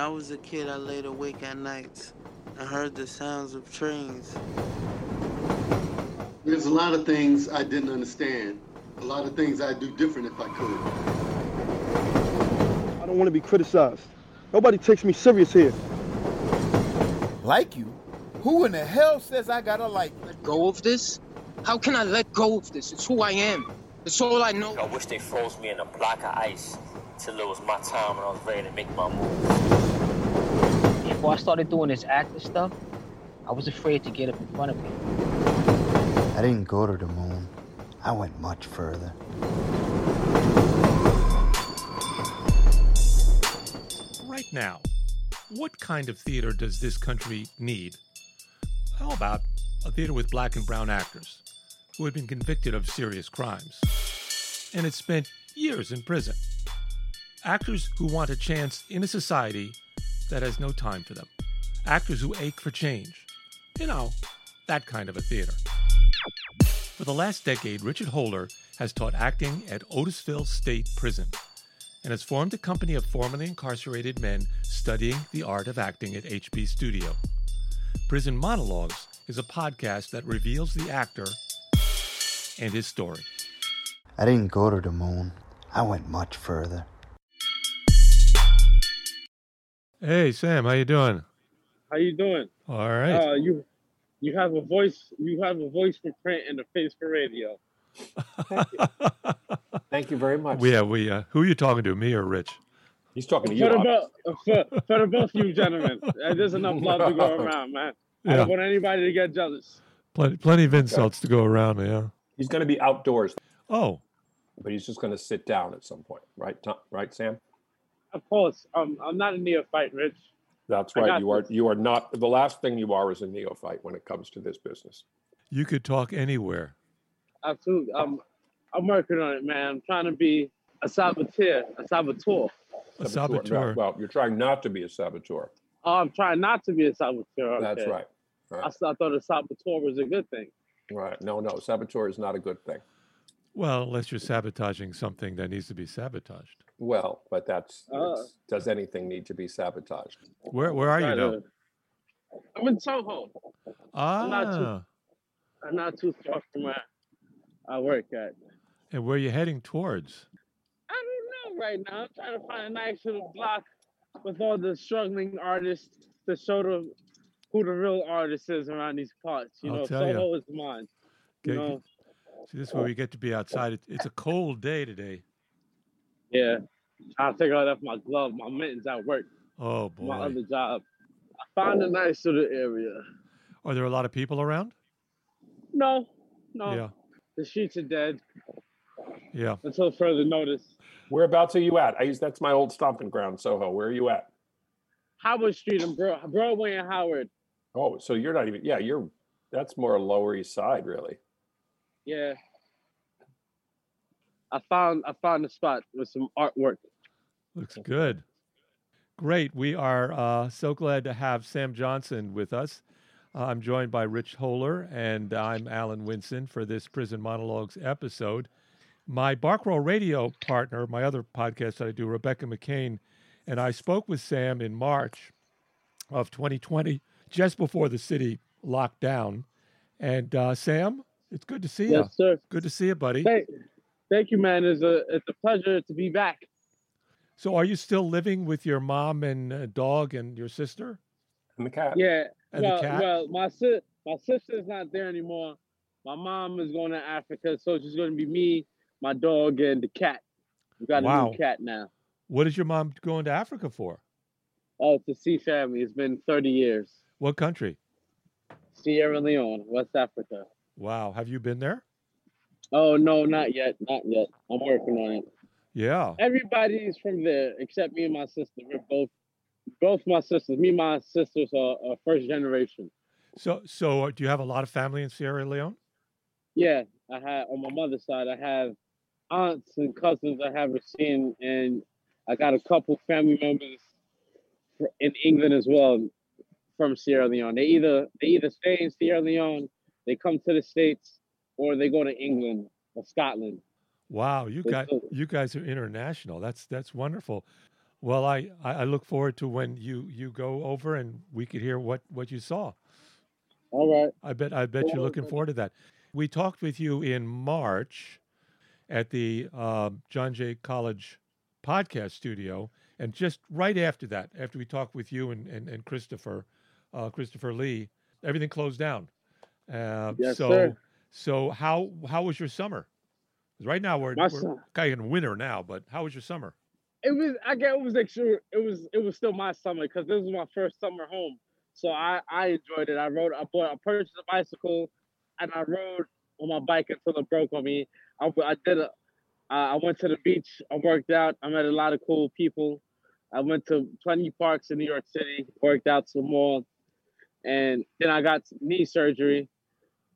I was a kid, I laid awake at nights and heard the sounds of trains. There's a lot of things I didn't understand. A lot of things I'd do different if I could. I don't want to be criticized. Nobody takes me serious here. Like you? Who in the hell says I gotta like you? Let go of this? How can I let go of this? It's who I am. It's all I know. I wish they froze me in a block of ice till it was my time and I was ready to make my move. Before I started doing this acting stuff, I was afraid to get up in front of people. I didn't go to the moon. I went much further. Right now, what kind of theater does this country need? How about a theater with black and brown actors who had been convicted of serious crimes and had spent years in prison? Actors who want a chance in a society that has no time for them. Actors who ache for change. You know, that kind of a theater. For the last decade, Richard Hoehler has taught acting at Otisville State Prison and has formed a company of formerly incarcerated men studying the art of acting at HB Studio. Prison Monologues is a podcast that reveals the actor and his story. I didn't go to the moon. I went much further. Hey Sam, how you doing? How you doing? All right. Uh, you you have a voice. You have a voice for print and a face for radio. Thank you Thank you very much. we yeah, we uh, who are you talking to, me or Rich? He's talking to you. For the, Bob. for, for the both you gentlemen, Uh, there's enough love to go around, man. I don't want anybody to get jealous. Plenty, plenty of insults to go around. Yeah. He's going to be outdoors, Oh, but he's just going to sit down at some point, right? Tom, right, Sam? Of course, um, I'm not a neophyte, Rich. That's right. You are. this. You are not. The last thing you are is a neophyte when it comes to this business. you could talk anywhere. Absolutely. I'm, I'm working on it, man. I'm trying to be a saboteur, a saboteur. A Saboteur. saboteur. Well, you're trying not to be a saboteur. Oh, I'm trying not to be a saboteur. That's okay. right. I, Right. s- I thought a saboteur was a good thing. Right. No, no. Saboteur is not a good thing. Well, unless you're sabotaging something that needs to be sabotaged. Well, but that's. Uh. it's- does anything need to be sabotaged? Where where are you now? I'm in Soho. not too- Ah, I'm not too far from where I work at. and where are you heading towards? I don't know right now. I'm trying to find a nice little block with all the struggling artists to show them who the real artist is around these parts. You I'll know, tell ya. Soho is mine. You know, See, this is where we get to be outside. It's a cold day today. yeah. Trying to take out off my glove, my mittens at work, Oh boy, my other job. I found a nice little area. are there a lot of people around? No, no. Yeah, The streets are dead yeah. until further notice. Whereabouts are you at? I use that's my old stomping ground, Soho. Where are you at? Howard Street and Bro- Broadway and Howard. Oh, so you're not even. Yeah, you're. That's more Lower East Side, really. Yeah. I found I found a spot with some artwork. Looks good. Great. We are uh, so glad to have Sam Johnson with us. Uh, I'm joined by Rich Hoehler, and I'm Alan Winson for this Prison Monologues episode. My Barkroll Radio partner, my other podcast that I do, Rebecca McCain, and I spoke with Sam in March of 2020, just before the city locked down. And uh, Sam, it's good to see you. Yes, sir. Good to see you, buddy. Thank, thank you, man. It's a it's a pleasure to be back. So, are you still living with your mom and uh, dog and your sister? And the cat. Yeah. And the well, cat? well, my si- my sister's not there anymore. My mom is going to Africa, so it's just going to be me, my dog, and the cat. We got a new cat now. What is your mom going to Africa for? Oh, to see family. It's been 30 years. What country? Sierra Leone, West Africa. Wow. Have you been there? Oh no, not yet, not yet. I'm working on it. Yeah. Everybody's from there except me and my sister. We're both, both my sisters. Me and my sisters are, are first generation. So, so uh, do you have a lot of family in Sierra Leone? Yeah, I have on my mother's side. I have aunts and cousins I haven't seen, and I got a couple family members in England as well from Sierra Leone. They either they either stay in Sierra Leone, they come to the states, or they go to England or Scotland. Wow, you a- you guys are international. That's that's wonderful. Well, I, I I look forward to when you you go over and we could hear what what you saw. All right. I bet I bet you're looking forward to that. We talked with you in March at the uh, John Jay College podcast studio, and just right after that, after we talked with you and and, and Christopher, uh, Christopher Lee, everything closed down. Uh, Yes, so sir. so how how was your summer? right now we're, we're kind of in winter now, but how was your summer? It was. I guess it was extra. It was. It was still my summer because this was my first summer home. So I I enjoyed it. I rode. I bought. I purchased a bicycle, and I rode on my bike until it broke on me. I, I did a. Uh, I went to the beach. I worked out. I met a lot of cool people. I went to plenty parks in New York City. Worked out some more, and then I got knee surgery.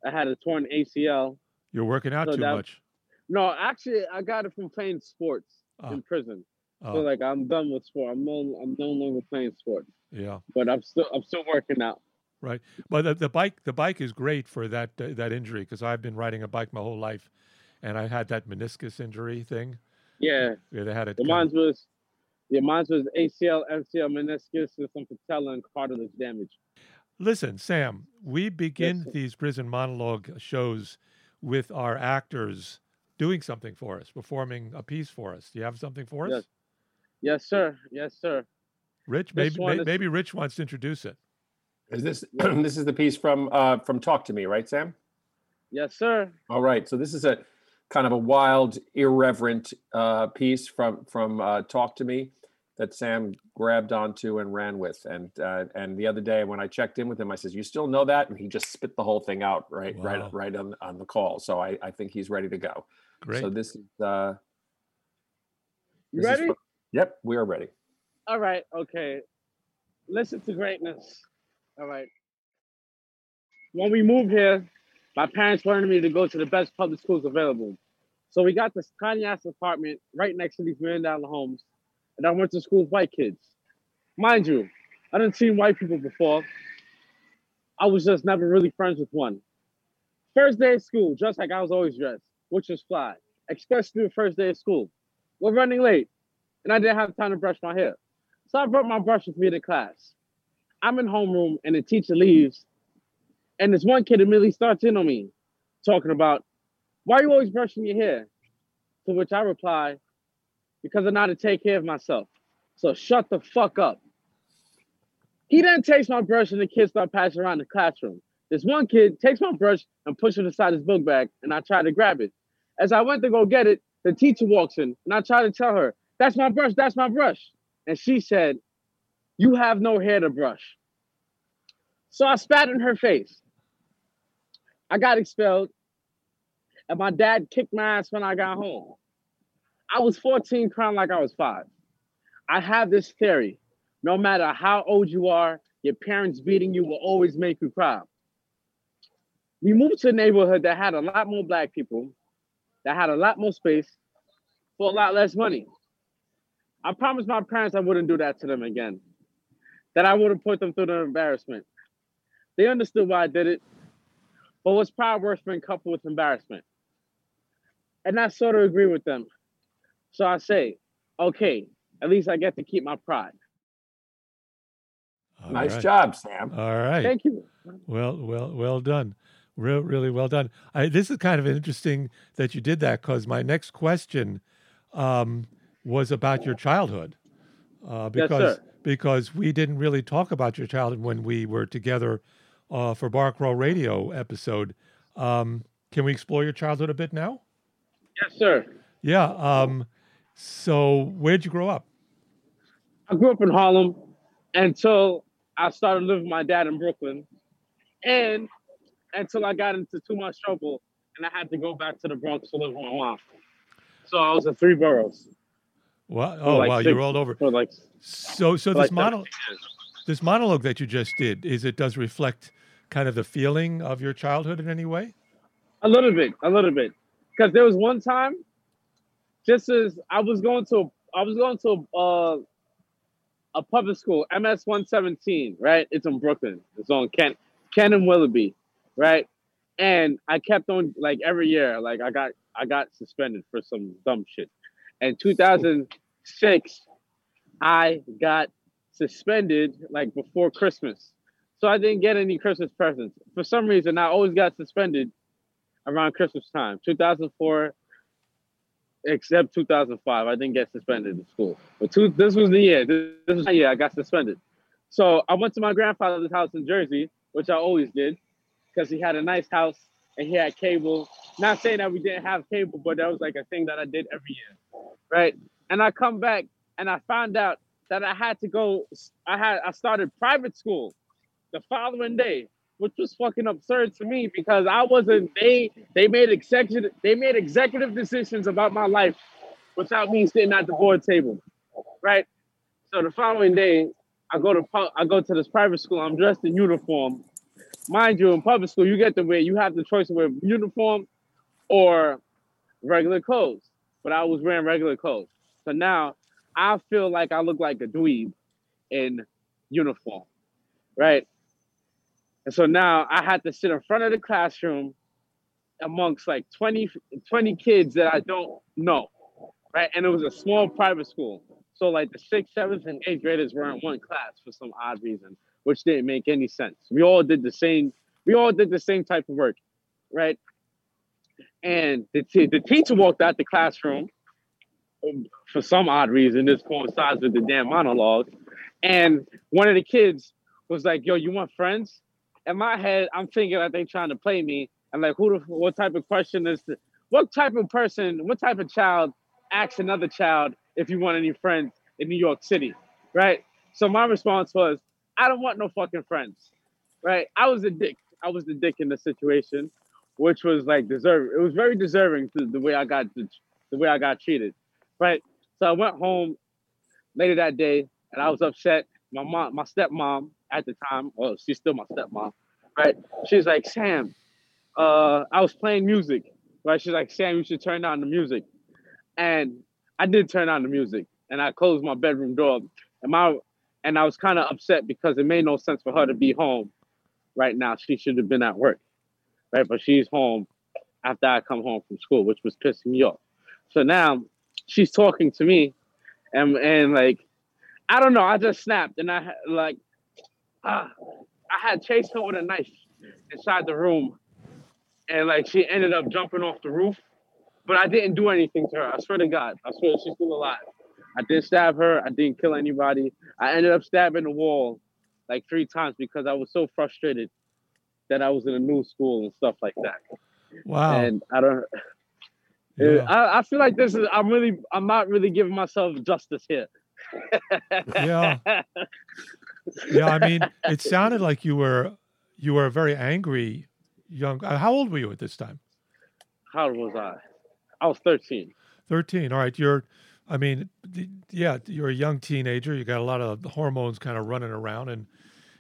I had a torn ACL. You're working out So too that- much. No, actually, I got it from playing sports Oh. in prison. Oh. So like I'm done with sport. I'm no I'm no longer playing sports. Yeah. But I'm still I'm still working out. Right, but the, the bike the bike is great for that uh, that injury because I've been riding a bike my whole life, and I had that meniscus injury thing. Yeah. Yeah, they had it. The mine was yeah, mine was ACL, MCL, meniscus, and some patella and cartilage damage. Listen, Sam, we begin these prison monologue shows with our actors doing something for us, performing a piece for us. Do you have something for us, Yes. Yes, sir. Yes, sir. Rich? This Maybe may- is- maybe Rich wants to introduce it. Is this this is the piece from uh, from Talk to Me, right, Sam? Yes, sir. All right. So this is a kind of a wild, irreverent uh, piece from from uh, Talk to Me that Sam grabbed onto and ran with. And uh, and the other day when I checked in with him, I says, "You still know that?" And he just spit the whole thing out right Wow. right right on on the call. So I I think he's ready to go. Great. So this is uh, You this is ready? fr- yep, we are ready. All right, okay. Listen to greatness. All right. When we moved here, my parents wanted me to go to the best public schools available. So we got this tiny ass apartment right next to these million dollar homes. And I went to school with white kids. Mind you, I didn't see white people before. I was just never really friends with one. First day of school, just like I was always dressed, which was fly, especially the first day of school. We're running late, and I didn't have time to brush my hair. So I brought my brush with me to class. I'm in homeroom, and the teacher leaves, and this one kid immediately starts in on me, talking about, why are you always brushing your hair? To which I reply, because I know how to take care of myself. So shut the fuck up. He then takes my brush and the kids start passing around the classroom. This one kid takes my brush and pushes it aside his book bag, and I try to grab it. As I went to go get it, the teacher walks in, and I try to tell her, That's my brush, that's my brush. And she said, You have no hair to brush. So I spat in her face. I got expelled, and my dad kicked my ass when I got home. I was 14, crying like I was five. I have this theory no matter how old you are, your parents beating you will always make you cry. We moved to a neighborhood that had a lot more black people, that had a lot more space, for a lot less money. I promised my parents I wouldn't do that to them again, that I wouldn't put them through the embarrassment. They understood why I did it, but was pride worse than coupled with embarrassment? And I sort of agree with them. So I say, okay, at least I get to keep my pride. All nice right. job, Sam. All right. Thank you. Well, well, well done. Real, really well done. I, this is kind of interesting that you did that because my next question um, was about your childhood. Uh, Yes, because sir. because we didn't really talk about your childhood when we were together uh, for Bark Row Radio episode. Um, can we explore your childhood a bit now? Yes, sir. Yeah. Um, so where'd you grow up? I grew up in Harlem until I started living with my dad in Brooklyn, and until I got into too much trouble and I had to go back to the Bronx to live with my mom. So I was in three boroughs. For Oh, like wow, you rolled over. Like, So, so this like monologue, 13 years. this monologue that you just did, is it does reflect kind of the feeling of your childhood in any way? A little bit, a little bit. Because there was one time, just as I was going to, I was going to uh, a public school, MS 117, right? It's in Brooklyn. It's on Ken, Ken and Willoughby, right? And I kept on like every year, like I got, I got suspended for some dumb shit. And 2006, I got suspended like before Christmas. So I didn't get any Christmas presents. For some reason, I always got suspended around Christmas time. 2004, except 2005, I didn't get suspended in school. But two, this was the year. This, this was the year I got suspended. So I went to my grandfather's house in Jersey, which I always did, because he had a nice house and he had cable. Not saying that we didn't have cable, but that was like a thing that I did every year, right? And I come back and I found out that I had to go. I had I started private school the following day, which was fucking absurd to me because I wasn't. They they made executive they made executive decisions about my life without me sitting at the board table, right? So the following day, I go to I go to this private school. I'm dressed in uniform. Mind you, in public school, you get to wear you have the choice to wear uniform or regular clothes. But I was wearing regular clothes. So now I feel like I look like a dweeb in uniform, right? And so now I had to sit in front of the classroom amongst like 20, 20 kids that I don't know, right? And it was a small private school. So like the sixth, seventh, and eighth graders were in one class for some odd reason, which didn't make any sense. We all did the same, we all did the same type of work, right? And the, t- the teacher walked out the classroom um, for some odd reason. This coincides with the damn monologue. And one of the kids was like, "Yo, you want friends?" In my head, I'm thinking that they trying to play me. I'm like, "Who? The, what type of question is? What type of person? What type of child asks another child if you want any friends in New York City?" Right. So my response was, "I don't want no fucking friends." Right. I was a dick. I was the dick in the situation, which was like deserving. It was very deserving to the way I got the, the way I got treated. Right. So I went home later that day and I was upset. My mom, my stepmom at the time, well, she's still my stepmom, right? She's like, Sam, uh, I was playing music, right? She's like, Sam, you should turn down the music. And I did turn on the music and I closed my bedroom door. And my and I was kind of upset because it made no sense for her to be home right now. She should have been at work. Right. But she's home after I come home from school, which was pissing me off. So now she's talking to me and and like I don't know, I just snapped and I like uh, I had chased her with a knife inside the room and like she ended up jumping off the roof. But I didn't do anything to her. I swear to God. I swear she's still alive. I didn't stab her. I didn't kill anybody. I ended up stabbing the wall like three times because I was so frustrated that I was in a new school and stuff like that. Wow. And I don't Yeah. I, I feel like this is I'm really I'm not really giving myself justice here. Yeah. Yeah, I mean, it sounded like you were you were a very angry young. uh, How old were you at this time? How old was I? I was 13. Thirteen. All right, you're. I mean, yeah, you're a young teenager. You got a lot of hormones kind of running around, and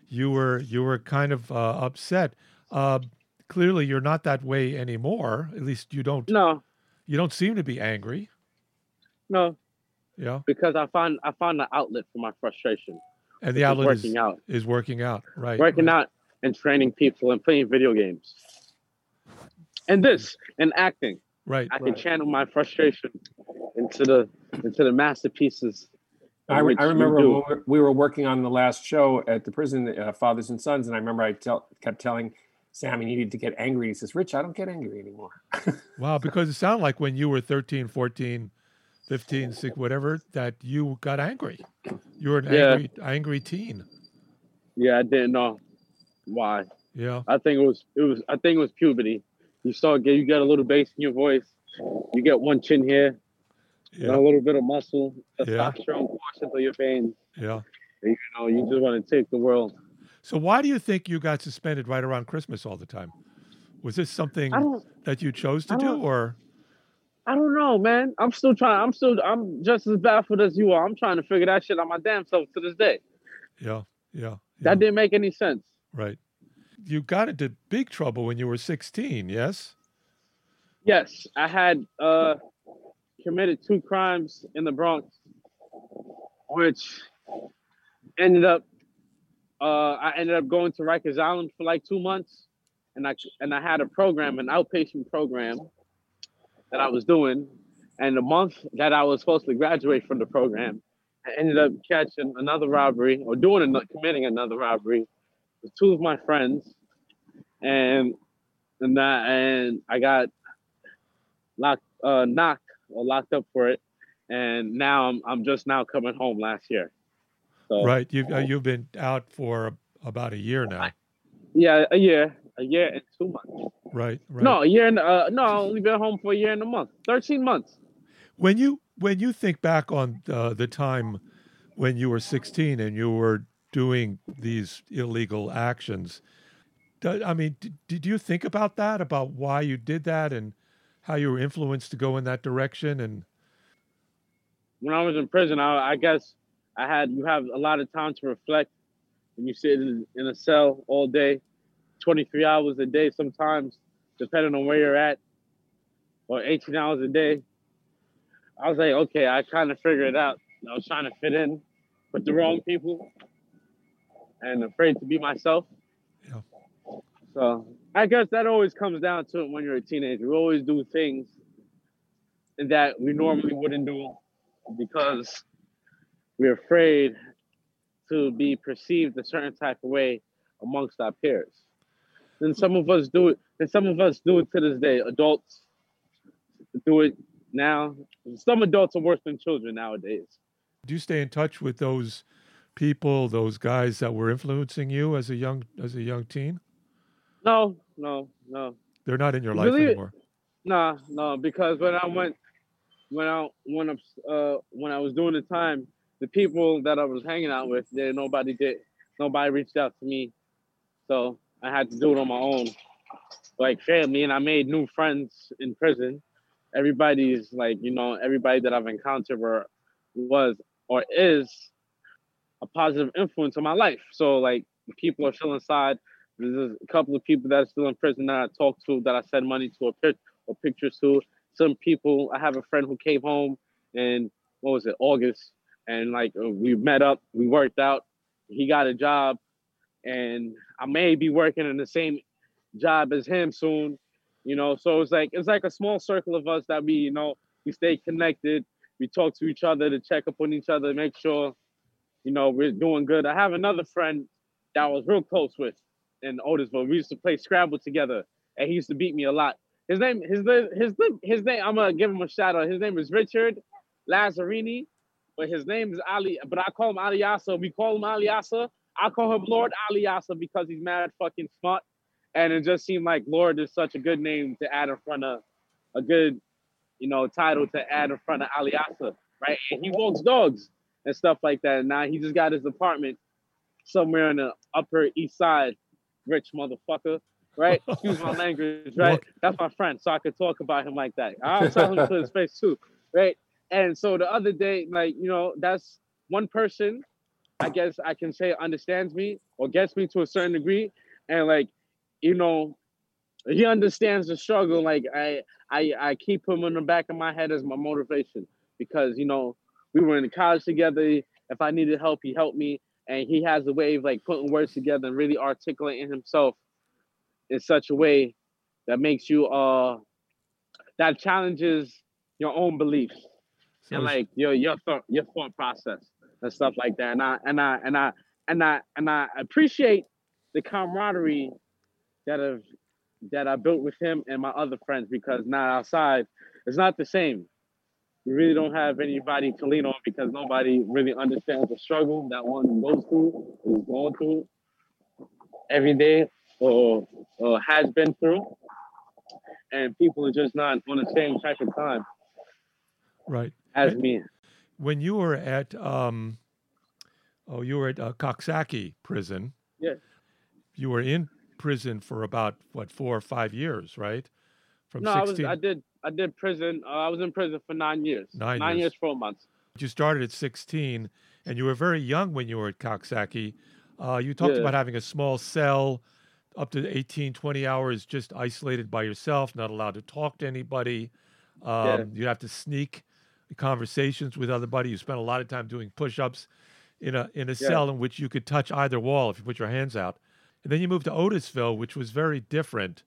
you were you were kind of uh, upset. Uh, clearly, you're not that way anymore. At least you don't. No, You don't seem to be angry. no, Yeah, because I find I find an outlet for my frustration. and which the is outlet working is, out. is working out. Right. working right. out and training people and playing video games. And this and acting. Right. I can channel my frustration into the into the masterpieces. I, which I remember when we were- we were working on the last show at the prison, uh, Fathers and Sons, and I remember I tell, kept telling Sam he needed to get angry. He says, Rich, I don't get angry anymore. Wow, because it sounded like when you were 13, 14, 15, 6, whatever, that you got angry. You were an Yeah. angry, angry teen. Yeah, I didn't know why. Yeah. I think it was it was I think it was puberty. You start get you got a little bass in your voice. You get one chin here, and a little bit of muscle, Yeah. testosterone coursing through your veins. Yeah. And, you know, you just want to take the world. So why do you think you got suspended right around Christmas all the time? Was this something that you chose to do or I don't know, man. I'm still trying. I'm still. I'm just as baffled as you are. I'm trying to figure that shit out my damn self to this day. yeah, yeah, That didn't make any sense. right. You got into big trouble when you were 16, yes? Yes, I had uh, committed two crimes in the Bronx, which ended up. Uh, I ended up going to Rikers Island for like two months, and I and I had a program, an outpatient program, that I was doing, and the month that I was supposed to graduate from the program, I ended up catching another robbery or doing another, committing another robbery with two of my friends, and and that and I got locked, uh, knocked or locked up for it, and now I'm I'm just now coming home last year. So Right. You've uh, you've been out for about a year now. yeah, a year, a year and two months. Right. Right. No, a year and uh, no, I only been home for a year and a month. Thirteen months. When you when you think back on uh, the time when you were 16 and you were doing these illegal actions, do- I mean, did, did you think about that? About why you did that and how you were influenced to go in that direction? And when I was in prison, I, I guess I had you have a lot of time to reflect when you sit in, in a cell all day, 23 hours a day sometimes, depending on where you're at, or 18 hours a day. I was like, okay, I kind of figured it out. I was trying to fit in with the wrong people and afraid to be myself. Yeah. So I guess that always comes down to it when you're a teenager. We always do things that we normally wouldn't do because we're afraid to be perceived a certain type of way amongst our peers. And some of us do it, and some of us do it to this day. Adults do it now. Some adults are worse than children nowadays. do you stay in touch with those people, those guys that were influencing you as a young as a young teen? No, no, no. They're not in your life it- anymore. Nah, no, because when I went, when I when I uh when I was doing the time, the people that I was hanging out with, they nobody did, nobody reached out to me, so I had to do it on my own, like family, and I made new friends in prison. Everybody's like, you know, everybody that I've encountered were was or is a positive influence on my life. So like, people are still inside. There's a couple of people that are still in prison that I talk to, that I send money to, or, pic- or pictures to. Some people, I have a friend who came home in what was it, August, and like we met up, we worked out. He got a job, and I may be working in the same job as him soon. You know, so it's like it's like a small circle of us that we, you know, we stay connected. We talk to each other to check up on each other, make sure, you know, we're doing good. I have another friend that I was real close with in Otisville. We used to play Scrabble together, and he used to beat me a lot. His name, his name, his his name. I'm gonna give him a shout out. His name is Richard Lazzarini, but his name is Ali. But I call him Aliasa. We call him Aliasa. I call him Lord Aliasa because he's mad fucking smart, and it just seemed like Lord is such a good name to add in front of a good, you know, title to add in front of Aliasa, right? And he walks dogs and stuff like that. And now he just got his apartment somewhere in the upper east side, rich motherfucker, right? Excuse my language, right? That's my friend, so I could talk about him like that. I'll tell him to his face too, right? And so the other day, like, you know, that's one person I guess I can say understands me or gets me to a certain degree. And like, you know, he understands the struggle. Like I I I keep him in the back of my head as my motivation because you know, we were in college together. If I needed help, he helped me. And he has a way of like putting words together and really articulating himself in such a way that makes you uh that challenges your own beliefs So and like your your thought your thought process and stuff like that. And I and I and I and I and I appreciate the camaraderie that have that I built with him and my other friends because now outside it's not the same. We really don't have anybody to lean on because nobody really understands the struggle that one goes through, is going through every day or, or has been through. And people are just not on the same type of time right. as me. When you were at um, oh, you were at uh, Coxsackie prison. Yeah. You were in prison for about what four or five years, right? From no, I was. I did I did prison. Uh, I was in prison for nine years. Nine nine years. years, four months. You started at 16 and you were very young when you were at Coxsackie. Uh, you talked Yeah. about having a small cell up to 18, 20 hours just isolated by yourself, not allowed to talk to anybody. Um, Yeah. You have to sneak conversations with other buddy. You spent a lot of time doing push ups in a, in a Yeah. cell in which you could touch either wall if you put your hands out. And then you moved to Otisville, which was very different.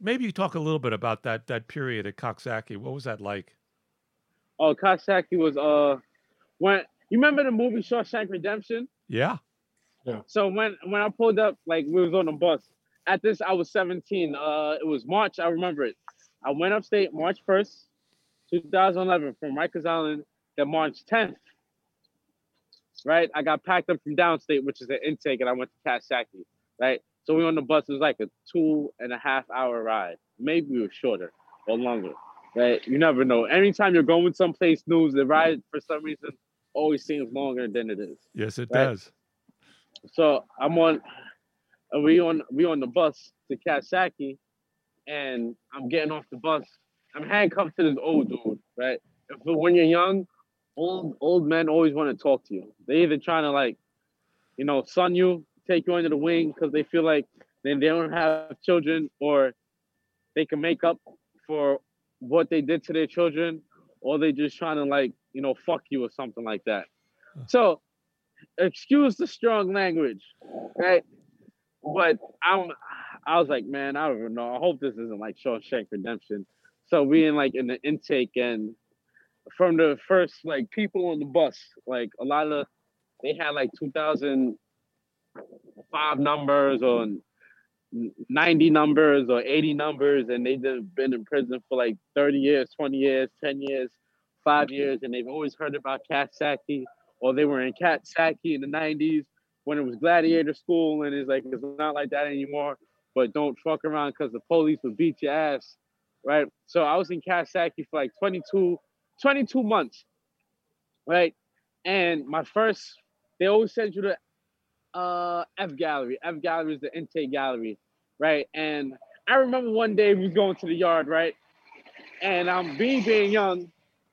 Maybe you talk a little bit about that that period at Coxsackie. What was that like? Oh, Coxsackie was uh when You remember the movie Shawshank Redemption? Yeah. Yeah. So when when I pulled up, like we was on the bus. At this, I was 17. Uh, it was March. I remember it. I went upstate March 1st, 2011, from Rikers Island. Then March 10th, right? I got packed up from downstate, which is an intake, and I went to Coxsackie, right? So we on the bus. It was like a two and a half hour ride. Maybe it was shorter or longer, right? You never know. Anytime you're going someplace new, the ride for some reason always seems longer than it is. Yes, it Right. does. So I'm on, we on we on the bus to Coxsackie, and I'm getting off the bus. I'm handcuffed to this old dude, right? If, when you're young, old old men always want to talk to you. They either trying to like, you know, son you, take you under the wing because they feel like they, they don't have children or they can make up for what they did to their children, or they just trying to like, you know, fuck you or something like that. So excuse the strong language, right? But I'm, I was like, man, I don't know. I hope this isn't like Shawshank Redemption. So we in like in the intake, and from the first like people on the bus, like a lot of, they had like 2005 numbers or 90 numbers or 80 numbers, and they've been in prison for like 30 years, 20 years, 10 years, five years, and they've always heard about Coxsackie, or they were in Coxsackie in the 90s when it was gladiator school, and it's like it's not like that anymore. But don't fuck around because the police will beat your ass, right? So I was in Coxsackie for like 22, 22 months, right? And my first, they always send you to uh F gallery. F gallery is the intake gallery, right? And I remember one day we was going to the yard, right? And I'm being being young,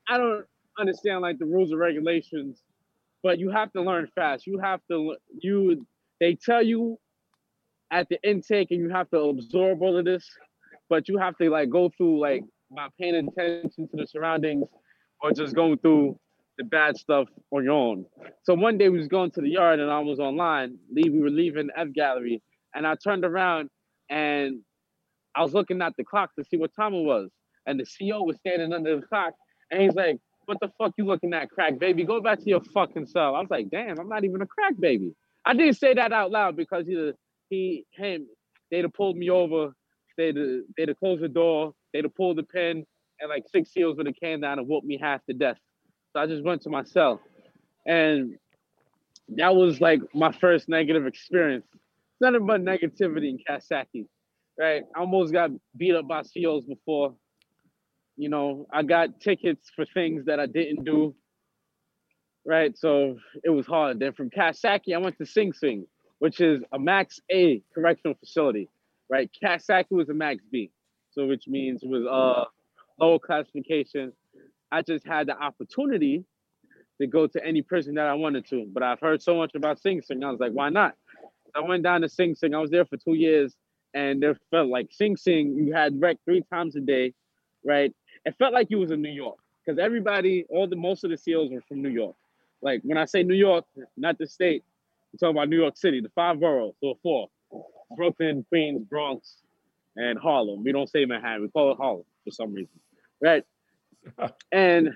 I don't understand like the rules and regulations, but you have to learn fast. You have to you they tell you at the intake and you have to absorb all of this, but you have to like go through like by paying attention to the surroundings or just going through the bad stuff on your own. So one day we was going to the yard and I was online. Leave, we were leaving F gallery, and I turned around and I was looking at the clock to see what time it was. And the CO was standing under the clock, and he's like, "What the fuck you looking at, crack baby? Go back to your fucking cell." I was like, "Damn, I'm not even a crack baby." I didn't say that out loud because he, he, him, they'd have pulled me over, they'd, they'd have closed the door, they'd have pulled the pin, and like six seals would have came down and whooped me half to death. So I just went to my cell. And that was like my first negative experience. Nothing but negativity in Coxsackie, right? I almost got beat up by seals before. You know, I got tickets for things that I didn't do, right? So it was hard. Then from Coxsackie, I went to Sing Sing, which is a Max A correctional facility, right? Coxsackie was a Max B, so which means was uh lower classification. I just had the opportunity to go to any prison that I wanted to. But I've heard so much about Sing Sing. I was like, why not? I went down to Sing Sing. I was there for two years, and it felt like Sing Sing. You had rec three times a day, right? It felt like you was in New York because everybody, all the most of the SEALs were from New York. Like when I say New York, not the state. I'm talking about New York City, the five boroughs, or four: Brooklyn, Queens, Bronx, and Harlem. We don't say Manhattan. We call it Harlem for some reason, right? and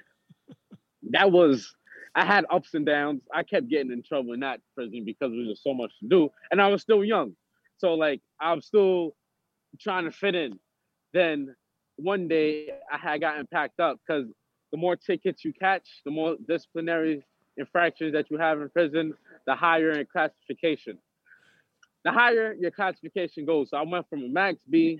that was I had ups and downs. I kept getting in trouble in that prison because there was just so much to do, and I was still young. So like I'm still trying to fit in. Then one day I had gotten packed up because the more tickets you catch, the more disciplinary infractions that you have in prison, the higher in classification. The higher your classification goes. So I went from a max B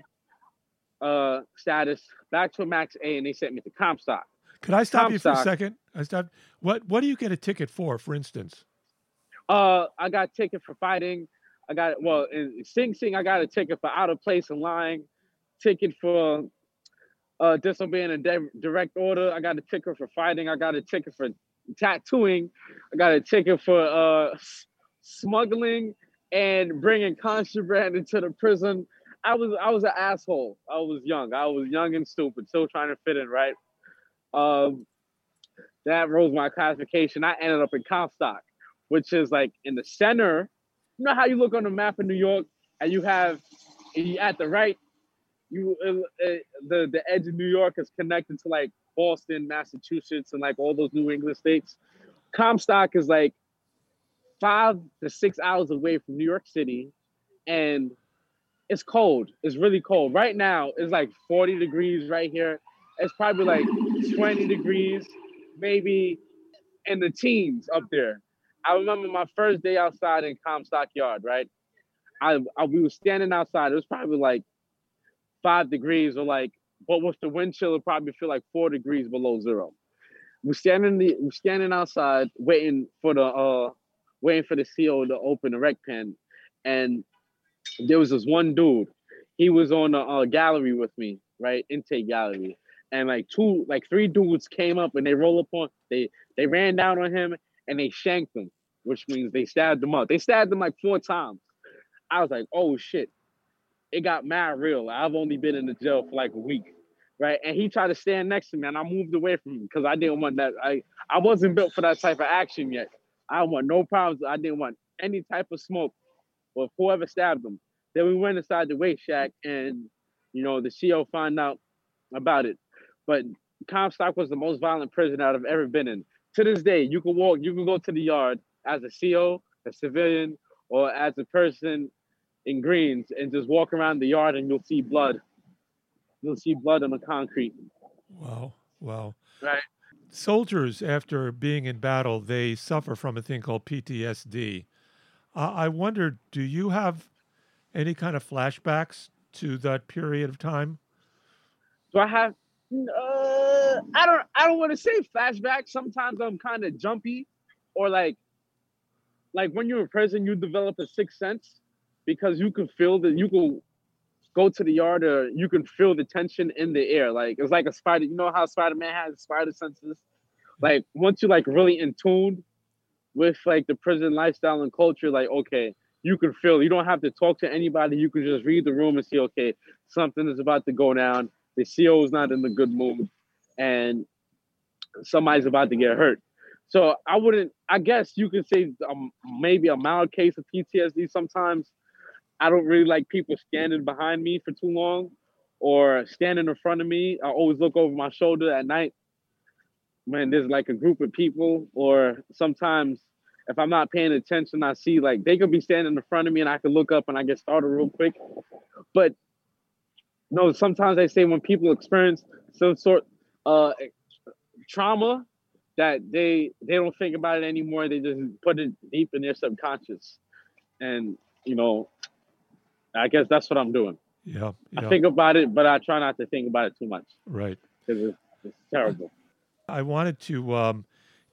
uh status back to a max A and they sent me to Comstock. Could I stop you for a second? I stopped. What What do you get a ticket for, for instance? Uh, I got a ticket for fighting. I got well in Sing Sing. I got a ticket for out of place and lying. Ticket for uh disobeying a di- direct order. I got a ticket for fighting. I got a ticket for tattooing. I got a ticket for uh smuggling and bringing contraband into the prison. I was I was an asshole. I was young. I was young and stupid, still trying to fit in, right? Um, that rose my classification. I ended up in Comstock, which is like in the center. You know how you look on the map of New York and you have at the right, you uh, uh, the the edge of New York is connected to like Boston, Massachusetts, and like all those New England states. Comstock is like five to six hours away from New York City, and it's cold. It's really cold. Right now, it's like 40 degrees right here. It's probably like 20 degrees, maybe in the teens up there. I remember my first day outside in Comstock Yard, right? I, I we were standing outside. It was probably like five degrees or like, but with the wind chill, it probably feel like four degrees below zero. We're standing the we're standing outside waiting for the uh waiting for the CO to open the rec pen. And there was this one dude. He was on the gallery with me, right? Intake gallery. And like two, like three dudes came up and they roll up on they they ran down on him and they shanked him, which means they stabbed him up. They stabbed him like four times. I was like, oh shit. It got mad real. I've only been in the jail for like a week. Right. And he tried to stand next to me and I moved away from him because I didn't want that. I, I wasn't built for that type of action yet. I want no problems. I didn't want any type of smoke with whoever stabbed him. Then we went inside the weight shack and you know the CO found out about it. But Comstock was the most violent prison I've ever been in. To this day, you can walk, you can go to the yard as a CO, a civilian, or as a person in greens and just walk around the yard and you'll see blood. You'll see blood on the concrete. Wow. Wow. Right. Soldiers, after being in battle, they suffer from a thing called PTSD. Uh, I wonder, do you have any kind of flashbacks to that period of time? Do I have? Uh, I don't. I don't want to say flashbacks. Sometimes I'm kind of jumpy, or like, like when you're in prison, you develop a sixth sense because you can feel that you can go to the yard or you can feel the tension in the air. Like it's like a spider. You know how Spider Man has spider senses. Like once you like really in tune with like the prison lifestyle and culture, like okay, you can feel. You don't have to talk to anybody. You can just read the room and see okay, something is about to go down. The CO is not in a good mood, and somebody's about to get hurt. So I wouldn't. I guess you could say um, maybe a mild case of PTSD. Sometimes I don't really like people standing behind me for too long or standing in front of me. I always look over my shoulder at night when there's like a group of people, or sometimes if I'm not paying attention, I see like they could be standing in front of me and I could look up and I get started real quick. But no, sometimes they say when people experience some sort uh trauma that they they don't think about it anymore. They just put it deep in their subconscious. And you know, I guess that's what I'm doing. Yeah, I think about it, but I try not to think about it too much. Right. Because it's, it's terrible. I wanted to um,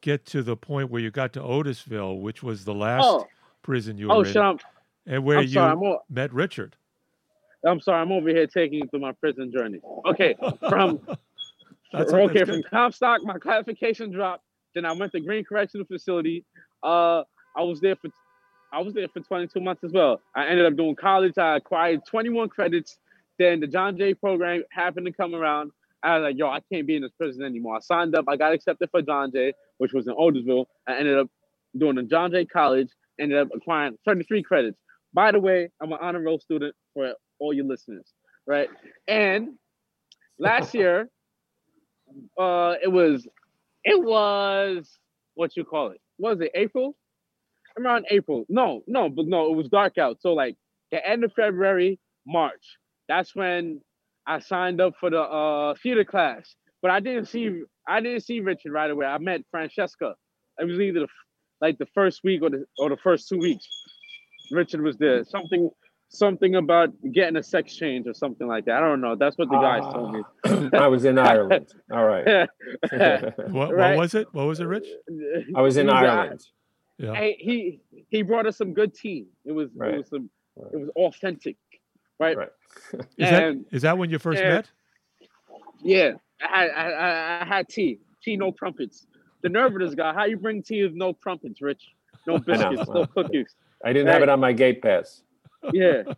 get to the point where you got to Otisville, which was the last Oh. prison you were Oh, in, and where I'm you sorry, met Richard. I'm sorry, I'm over here taking you through my prison journey. Okay, from That's- okay from. Comstock, my classification dropped. Then I went to Greene Correctional Facility. Uh, I was there for I was there for 22 months as well. I ended up doing college. I acquired 21 credits. Then the John Jay program happened to come around. I was like, yo, I can't be in this prison anymore. I signed up. I got accepted for John Jay, which was in Otisville. I ended up doing the John Jay College. Ended up acquiring 33 credits. By the way, I'm an honor roll student for all your listeners, right? And last year, uh, it was, it was what you call it? Was it? April? Around April. No, no, but no, it was dark out. So like the end of February, March. That's when I signed up for the uh theater class. But I didn't see I didn't see Richard right away. I met Francesca. It was either the, like the first week or the or the first two weeks. Richard was there. Something something about getting a sex change or something like that. I don't know. That's what the guys told me. I was in Ireland. All right. What, what Right. was it? What was it, Rich? I was in He Ireland. Yeah. Hey, he he brought us some good tea. It was Right. it was some it was authentic, right? Right. Is that And- is that when you first and- met? Yeah, I had I, I, I had tea, tea no crumpets. The nerve of this guy. How you bring tea with no crumpets, Rich? No biscuits, no cookies. I didn't have it on my gate pass. Yeah.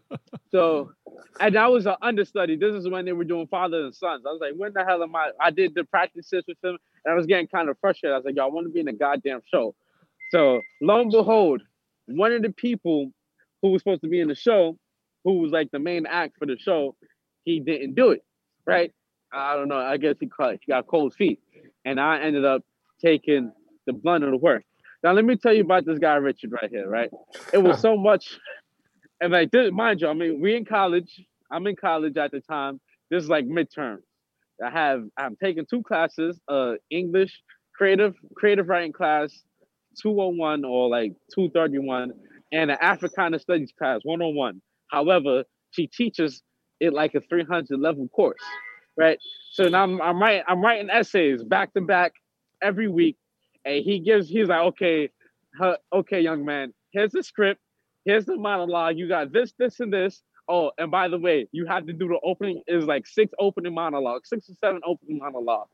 So, and I was an understudy. This is when they were doing father and sons. I was like, when the hell am I? I did the practices with them, and I was getting kind of frustrated. I was like, yo, I want to be in a goddamn show. So, lo and behold, one of the people who was supposed to be in the show, who was like the main act for the show, he didn't do it. Right? I don't know. I guess he, caught, he got cold feet, and I ended up taking the blunt of the work. Now let me tell you about this guy Richard right here, right? It was so much, and like this, mind you, I mean, we in college. I'm in college at the time. This is like midterm. I have I'm taking two classes, uh, English creative creative writing class, 201 or like 231, and an Africana studies class, 101. However, she teaches it like a 300 level course, right? So now I'm, I'm writing I'm writing essays back to back every week, and he gives he's like, okay, huh, okay, young man, here's the script, here's the monologue. You got this, this, and this. Oh, and by the way, you have to do the opening is like six opening monologues, six or seven opening monologues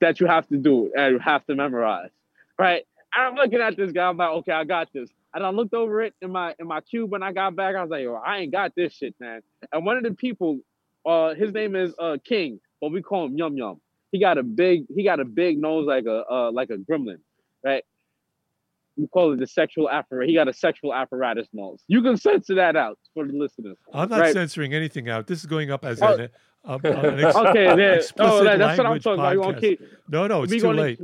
that you have to do and you have to memorize, right? I'm looking at this guy. I'm like, okay, I got this. And I looked over it in my in my cube when I got back. I was like, yo, I ain't got this shit, man. And one of the people, uh, his name is uh King, but we call him Yum Yum. He got a big, he got a big nose like a uh like a gremlin, right? We call it the sexual apparatus. He got a sexual apparatus nose. You can censor that out for the listeners. I'm not right? censoring anything out. This is going up as Oh. an, uh, an ex- Okay, there. explicit Oh, that- that's what I'm talking about. You keep- no, no, it's too gonna- late.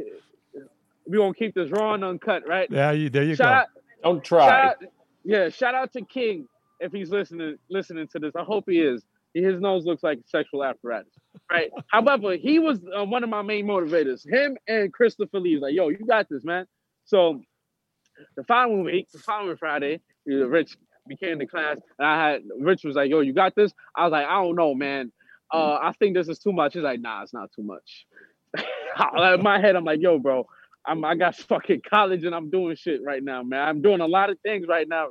We gonna keep this raw and uncut, right? Yeah, you, there you shout go. Out, Don't try. Shout out, yeah, shout out to King if he's listening listening to this. I hope he is. His nose looks like a sexual apparatus, right? However, he was uh, one of my main motivators. Him and Christopher Lee was like, "Yo, you got this, man." So the following week, the following Friday, you know, Rich became the class, and I had Rich was like, "Yo, you got this." I was like, "I don't know, man. Uh, I think this is too much." He's like, "Nah, it's not too much." in my head, I'm like, "Yo, bro." I'm, I got fucking college and I'm doing shit right now, man. I'm doing a lot of things right now.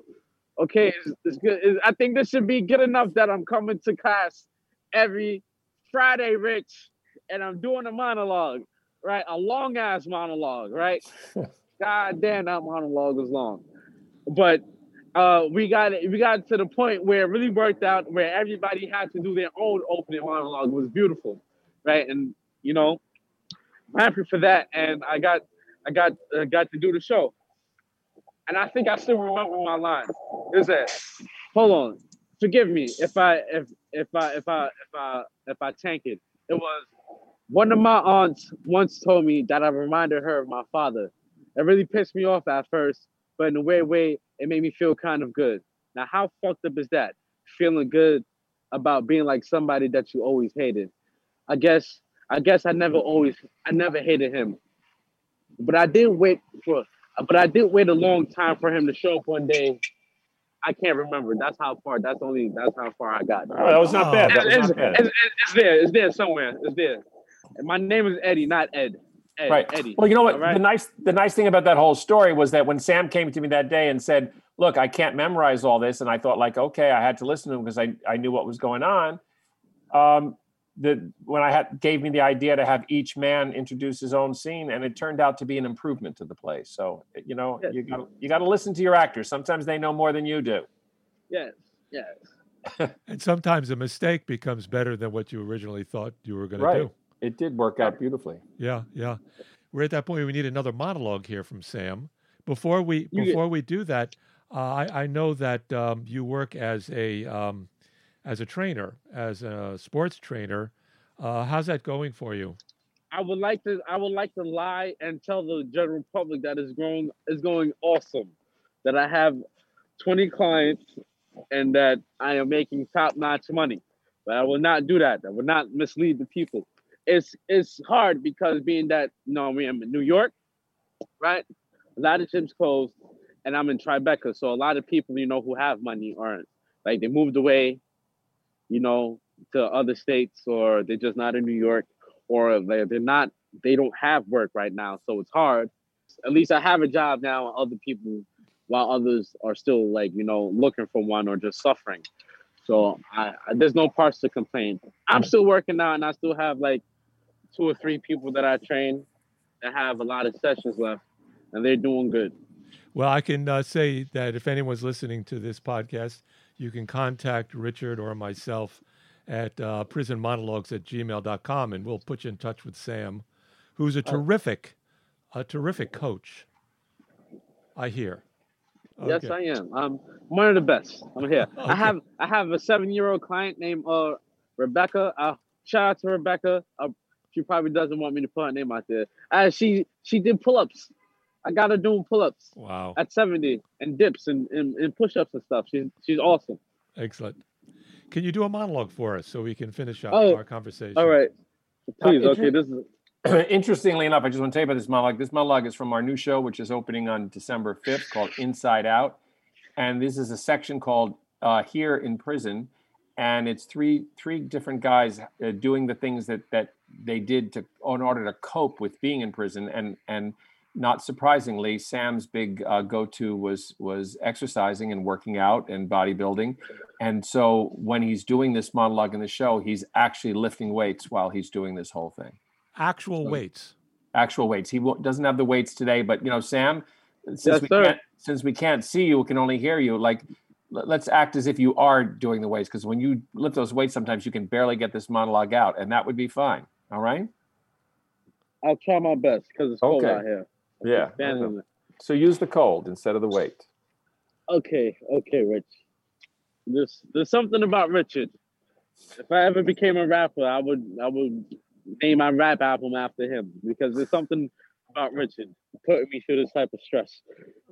Okay, it's, it's good. It's- I think this should be good enough that I'm coming to class every Friday, Rich, and I'm doing a monologue, right? A long ass monologue, right? God damn, that monologue was long. But uh, we got it. We got to the point where it really worked out, where everybody had to do their own opening monologue. It was beautiful, right? And you know, I'm happy for that. And I got, I got, uh, got to do the show. And I think I still remember my line. Is that? Hold on. Forgive me if I, if, if I, if I, if I, if I tank it. It was one of my aunts once told me that I reminded her of my father. It really pissed me off at first, but in a weird way, it made me feel kind of good. Now, how fucked up is that? Feeling good about being like somebody that you always hated. I guess, I guess I never always, I never hated him, but I did wait for, but I did wait a long time for him to show up one day. I can't remember. That's how far. That's only. That's how far I got. Oh, that was not bad. That was It's, not bad. it's- it's- it's there. It's there somewhere. It's there. And my name is Eddie, not Ed. Ed right. Eddie. Well, you know what? Right? The nice the nice thing about that whole story was that when Sam came to me that day and said, "Look, I can't memorize all this," and I thought like, okay, I had to listen to him because I I knew what was going on. Um, the when I had gave me the idea to have each man introduce his own scene, and it turned out to be an improvement to the play. So you know, you got you got to listen to your actors. Sometimes they know more than you do. Yes. Yes. And sometimes a mistake becomes better than what you originally thought you were going to Right. do. It did work out beautifully. Yeah, yeah. We're at that point. where We need another monologue here from Sam. Before we before we do that, uh, I, I know that um, you work as a um, as a trainer, as a sports trainer. Uh, how's that going for you? I would like to. I would like to lie and tell the general public that is going is going awesome. That I have 20 clients and that I am making top notch money. But I will not do that. I will not mislead the people. It's it's hard because being that you know we am in New York, right? A lot of gyms closed, and I'm in Tribeca. So a lot of people you know who have money aren't like they moved away, you know, to other states or they're just not in New York or they're, not they don't have work right now so it's hard. At least i have a job now and other people while others are still like you know looking for one or just suffering. So I, I there's no parts to complain. I'm still working out and i still have like two or three people that i train that have a lot of sessions left and they're doing good. Well, I can uh, say that if anyone's listening to this podcast, you can contact Richard or myself at uh, prisonmonologues at gmail.com and we'll put you in touch with Sam, who's a terrific, a terrific coach. I hear. Yes, I am. I'm one of the best. I'm here. I have I have a seven year old client named uh Rebecca. Uh, shout out to Rebecca. Uh, she probably doesn't want me to put her name out there. Uh, she she did pull ups I got her doing pull-ups Wow. at 70 and dips and, and, and push-ups and stuff. She's she's awesome. Excellent. Can you do a monologue for us so we can finish up Oh, our conversation? All right. Please, Uh, okay, this is Interestingly enough, I just want to tell you about this monologue. This monologue is from our new show, which is opening on December 5th, called Inside Out. And this is a section called uh, Here in Prison. And it's three three different guys uh, doing the things that that they did to in order to cope with being in prison. And and not surprisingly, Sam's big uh, go-to was was exercising and working out and bodybuilding. And so when he's doing this monologue in the show, he's actually lifting weights while he's doing this whole thing Actual weights. actual weights. He wo- doesn't have the weights today, but you know, Sam, since Yes, we sir. can't since we can't see you, we can only hear you. Like, l- let's act as if you are doing the weights, because when you lift those weights, sometimes you can barely get this monologue out, and that would be fine. All right. I'll try my best because it's cold Okay. out here. Yeah. So use the cold instead of the weight. Okay, okay, Rich. There's there's something about Richard. If I ever became a rapper, I would I would name my rap album after him because there's something about Richard putting me through this type of stress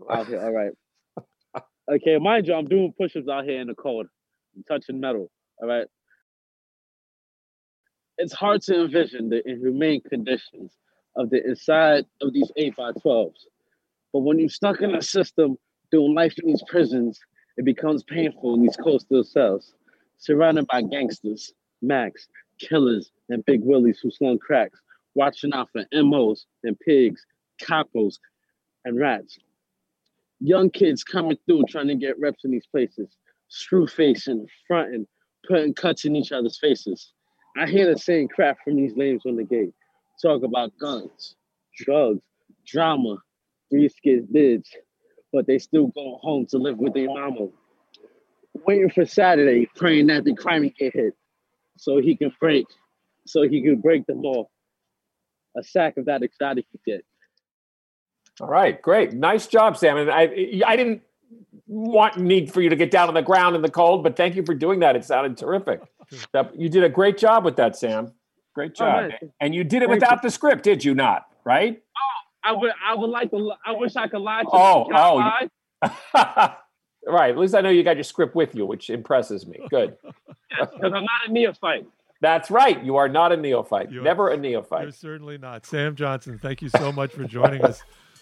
out here. All right. Okay, mind you, I'm doing push-ups out here in the cold. I'm touching metal. All right. It's hard to envision the inhumane conditions of the inside of these 8 by 12s. But when you're stuck in a system doing life in these prisons, it becomes painful in these coastal cells, surrounded by gangsters, Macs, killers, and big willies who slung cracks, watching out for MOs and pigs, capos, and rats. Young kids coming through trying to get reps in these places, screw facing, fronting, putting cuts in each other's faces. I hear the same crap from these lames on the gate. Talk about guns, drugs, drama, three skid bids, but they still go home to live with their mama. Waiting for Saturday, praying that the crime get hit, so he can break, so he can break them all. A sack of that exotic he get. All right, great, nice job, Sam. And I I didn't want need for you to get down on the ground in the cold, but thank you for doing that. It sounded terrific. You did a great job with that, Sam. Great Oh, job. nice. And you did it Thank without the script, did you not? Right? Oh, I would, I would like to. I wish I could lie to Oh, you. Can I oh, lie? right. At least I know you got your script with you, which impresses me. Good. Because I'm not a neophyte. That's right. You are not a neophyte. You are- Never a You're neophyte. certainly not. Sam Johnson, thank you so much for joining us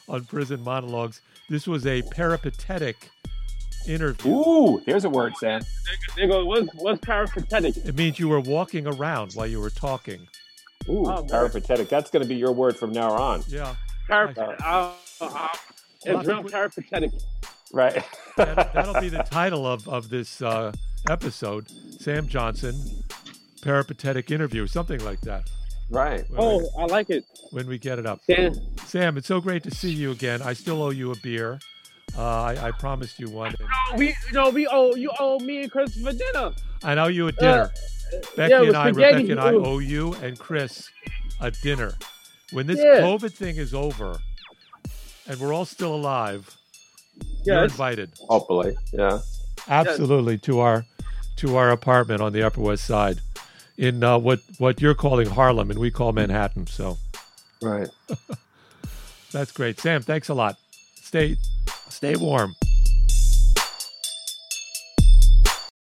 on Prison Monologues. This was a peripatetic interview. Ooh, there's a word, Sam. They go, what's, what's peripatetic? It means you were walking around while you were talking. Ooh, Oh, peripatetic. That's going to be your word from now on. Yeah. Perip- Uh, uh, uh, it's real peripatetic. Right. That, that'll be the title of, of this uh, episode Sam Johnson, peripatetic interview, something like that. right. When, Oh, we, I like it. when we get it up. Sam, Sam, it's so great to see you again. I still owe you a beer. Uh, I, I promised you one. and we, you know, we owe you owe me and Chris for dinner. I owe you a dinner. Becky Uh, yeah, it and was I, spaghetti. Rebecca and I owe you and Chris a dinner. When this Yeah. COVID thing is over and we're all still alive, you're invited. Hopefully. Yeah. Absolutely to our to our apartment on the Upper West Side in uh, what what you're calling Harlem and we call Manhattan. So Right. that's great. Sam, thanks a lot. Stay stay warm.